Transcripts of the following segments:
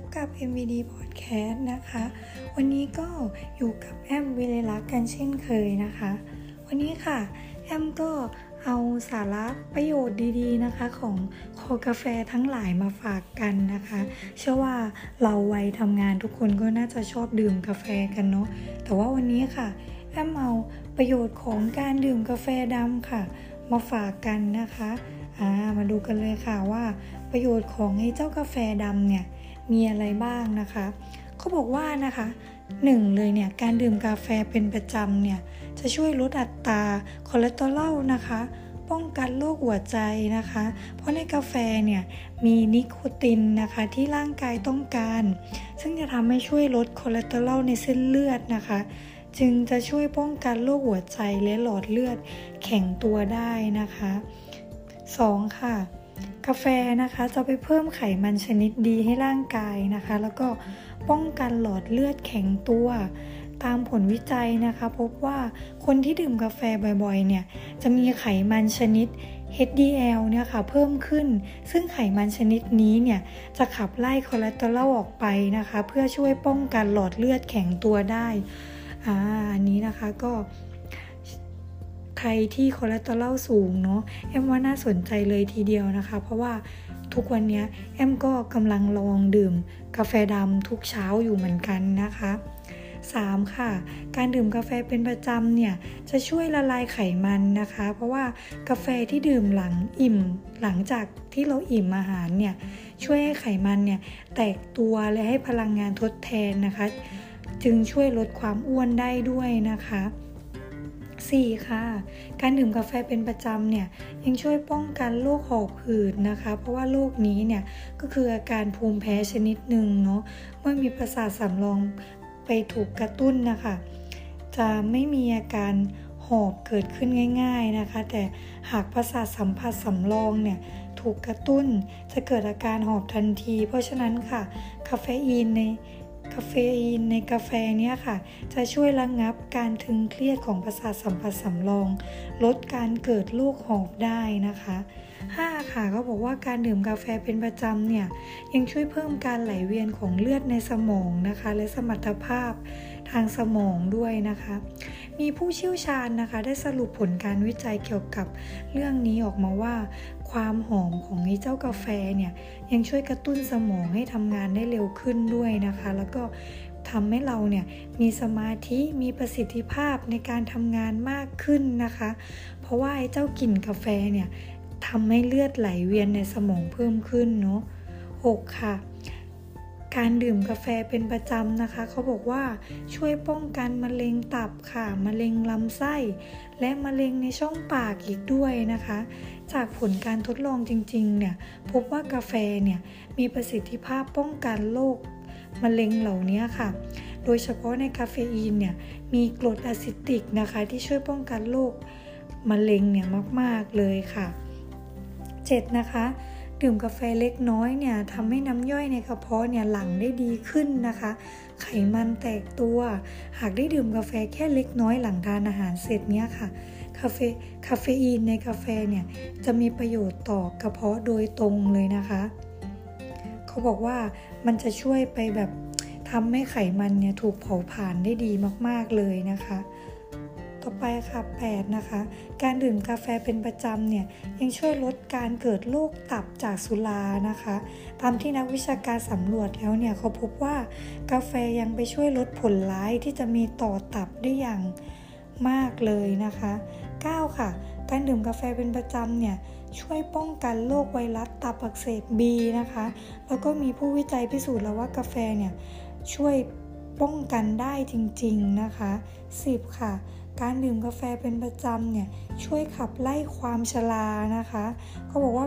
บกับ MVD Podcast นะคะ วันนี้ก็อยู่กับแอมวิเลลักกันเช่นเคยนะคะ วันนี้ค่ะ แอมก็เอาสาระประโยชน์ดีๆนะคะ ของคกาแฟทั้งหลายมาฝากกันนะคะ เชื่อว่าเราวัยทำงานทุกคนก็น่าจะชอบดื่มกาแฟกันเนาะแต่ว่าวันนี้ค่ะ แอมเอาประโยชน์ของการดื่มกาแฟดำค่ะ มาฝากกันนะคะามาดูกันเลยค่ะว่าประโยชน์ของไอ้เจ้ากาแฟดำเนี่ย มีอะไรบ้างนะคะเขาบอกว่านะคะหนึ่งเลยเนี่ยการดื่มกาแฟเป็นประจำเนี่ยจะช่วยลดอัตราคอเลสเตอรอลนะคะป้องกันโรคหัวใจนะคะ เพราะในกาแฟเนี่ยมีนิโคตินนะคะที่ร่างกายต้องการ ซึ่งจะทำให้ช่วยลดคอเลสเตอรอลในเส้นเลือดนะคะ จึงจะช่วยป้องกันโรคหัวใจและหลอดเลือดแข็งตัวได้นะคะ 2. ค่ะ กาแฟนะคะจะไปเพิ่มไขมันชนิดดีให้ร่างกายนะคะ แล้วก็ป้องกันหลอดเลือดแข็งตัว ตามผลวิจัยนะคะ พบว่าคนที่ดื่มกาแฟบ่อยๆ เนี่ยจะมีไขมันชนิด HDL เนี่ยค่ะเพิ่มขึ้น ซึ่งไขมันชนิดนี้เนี่ยจะขับไล่คอเลสเตอรอลออกไปนะคะ เพื่อช่วยป้องกันหลอดเลือดแข็งตัวได้อ่าอันนี้นะคะก็ ใครที่คอเลสเตอรอลสูงเนาะแอมว่าน่าสนใจเลยทีเดียวนะคะ เพราะว่าทุกวันนี้แอมก็กำลังลองดื่มกาแฟดำทุกเช้าอยู่เหมือนกันนะคะ 3. ค่ะ การดื่มกาแฟเป็นประจำเนี่ยจะช่วยละลายไขมันนะคะ เพราะว่ากาแฟที่ดื่มหลังอิ่มหลังจากที่เราอิ่มอาหารเนี่ยช่วยให้ไขมันเนี่ยแตกตัวและให้พลังงานทดแทนนะคะ จึงช่วยลดความอ้วนได้ด้วยนะคะ 4. ค่ะ การดื่มกาแฟเป็นประจำเนี่ยยังช่วยป้องกันโรคหอบหืดนะคะ เพราะว่าโรคนี้เนี่ยก็คืออาการภูมิแพ้ชนิดหนึ่งเนาะเมื่อมีประสาทสำรองไปถูกกระตุ้นนะคะ จะไม่มีอาการหอบเกิดขึ้นง่าย ๆนะคะ แต่หากประสาทสัมผัสสำรองเนี่ยถูกกระตุ้นจะเกิดอาการหอบทันที เพราะฉะนั้นค่ะ คาเฟอีนใน เฟอีนในกาแฟเนี่ยค่ะ จะช่วยระงงับการทึงเครียดของประสาทสัมผัสสำรอง ลดการเกิดลูกหอบได้นะคะ 5. ค่ะเขาบอกว่าการดื่มกาแฟเป็นประจำเนี่ยยังช่วยเพิ่มการไหลเวียนของเลือดในสมองนะคะ และสมรรถภาพทางสมองด้วยนะคะ มีผู้เชี่ยวชาญนะคะ ได้สรุปผลการวิจัยเกี่ยวกับเรื่องนี้ออกมาว่า ความหอมของไอ้เจ้ากาแฟเนี่ยยังช่วยกระตุ้นสมองให้ทำงานได้เร็วขึ้นด้วยนะคะ แล้วก็ทำให้เราเนี่ยมีสมาธิมีประสิทธิภาพในการทำงานมากขึ้นนะคะ เพราะว่าไอ้เจ้ากลิ่นกาแฟเนี่ย ทำให้เลือดไหลเวียนในสมองเพิ่มขึ้นเนาะ 6. ค่ะ การดื่มกาแฟเป็นประจำนะคะ เขาบอกว่าช่วยป้องกันมะเร็งตับค่ะ มะเร็งลำไส้ และมะเร็งในช่องปากอีกด้วยนะคะ จากผลการทดลองจริงๆเนี่ยพบว่ากาแฟเนี่ยมีประสิทธิภาพป้องกันโรคมะเร็งเหล่านี้ค่ะ โดยเฉพาะในคาเฟอีนเนี่ยมีกรดอะซิติกนะคะที่ช่วยป้องกันโรคมะเร็งเนี่ยมาก ๆ เลยค่ะ 7. นะคะ ดื่มกาแฟเล็กน้อยเนี่ยทำให้น้ำย่อยในกระเพาะเนี่ยหลั่งได้ดีขึ้นนะคะ ไขมันแตกตัว หากได้ดื่มกาแฟแค่เล็กน้อยหลังทานอาหารเสร็จเนี่ยค่ะคาเฟคาเฟอีนในกาแฟเนี่ยจะมีประโยชน์ต่อกระเพาะโดยตรงเลยนะคะ เขาบอกว่ามันจะช่วยไปแบบทำให้ไขมันเนี่ยถูกเผาผลาญได้ดีมาก ๆเลยนะคะ ต่อไปค่ะ8นะคะ การดื่มกาแฟเป็นประจำเนี่ยยังช่วยลดการเกิดโรคตับจากสุรานะคะ ตามที่นักวิชาการสำรวจแล้วเนี่ยเขาพบว่ากาแฟยังไปช่วยลดผลร้ายที่จะมีต่อตับได้อย่างมากเลยนะคะ 9 ค่ะ การดื่มกาแฟเป็นประจำเนี่ยช่วยป้องกันโรคไวรัสตับอักเสบบีนะคะ แล้วก็มีผู้วิจัยพิสูจน์แล้วว่ากาแฟเนี่ยช่วยป้องกันได้จริงๆนะคะ 10 ค่ะ การดื่มกาแฟเป็นประจำเนี่ยช่วยขับไล่ความชรานะคะเขาบอกว่า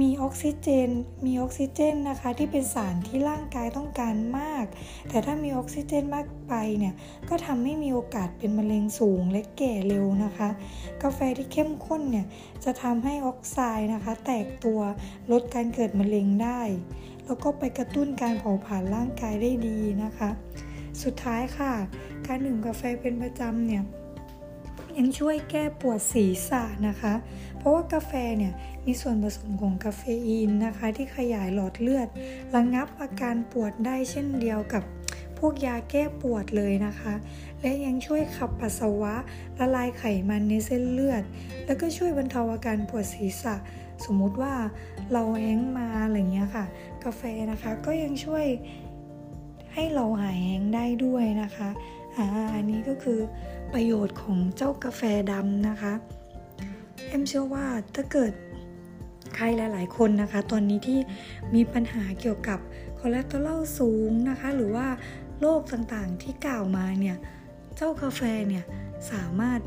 มีออกซิเจน มีออกซิเจนนะคะที่เป็นสารที่ร่างกายต้องการมาก แต่ถ้ามีออกซิเจนมากไปเนี่ยก็ทำให้มีโอกาสเป็นมะเร็งสูงและแก่เร็วนะคะ กาแฟที่เข้มข้นเนี่ยจะทำให้ออกไซด์นะคะ แตกตัวลดการเกิดมะเร็งได้ แล้วก็ไปกระตุ้นการเผาผลาญร่างกายได้ดีนะคะ สุดท้ายค่ะ การดื่มกาแฟเป็นประจำเนี่ยยังช่วยแก้ปวดศีรษะนะคะ เพราะว่ากาแฟเนี่ยมีส่วนผสมของคาเฟอีนนะคะ ที่ขยายหลอดเลือด ระงับอาการปวดได้เช่นเดียวกับพวกยาแก้ปวดเลยนะคะ และยังช่วยขับปัสสาวะละลายไขมันในเส้นเลือด แล้วก็ช่วยบรรเทาอาการปวดศีรษะ สมมุติว่าเราแห้งมาอะไรเงี้ยค่ะ กาแฟนะคะก็ยังช่วย ให้เราหายแห้งได้ด้วยนะคะอ่าอันนี้ก็คือประโยชน์ของเจ้ากาแฟดำนะคะเอ็มเชื่อว่าถ้าเกิดใครหลาย ๆ คนนะคะ ตอนนี้ที่มีปัญหาเกี่ยวกับคอเลสเตอรอลสูงนะคะ หรือว่าโรคต่างๆที่กล่าวมาเนี่ย เจ้ากาแฟเนี่ยสามารถ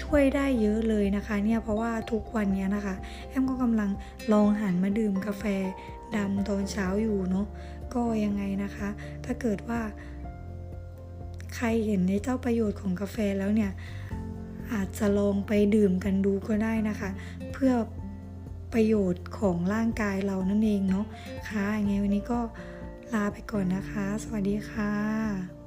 ช่วยได้เยอะเลยนะคะเนี่ยเพราะว่าทุกวันนี้นะคะแอมก็กำลังลองหันมาดื่มกาแฟดำตอนเช้าอยู่เนาะก็ยังไงนะคะ ถ้าเกิดว่า ใครเห็นในเจ้าประโยชน์ของกาแฟแล้วเนี่ย อาจจะลองไปดื่มกันดูก็ได้นะคะ เพื่อประโยชน์ของร่างกายเรานั่นเองเนาะค่ะยังไงวันนี้ก็ลาไปก่อนนะคะ สวัสดีค่ะ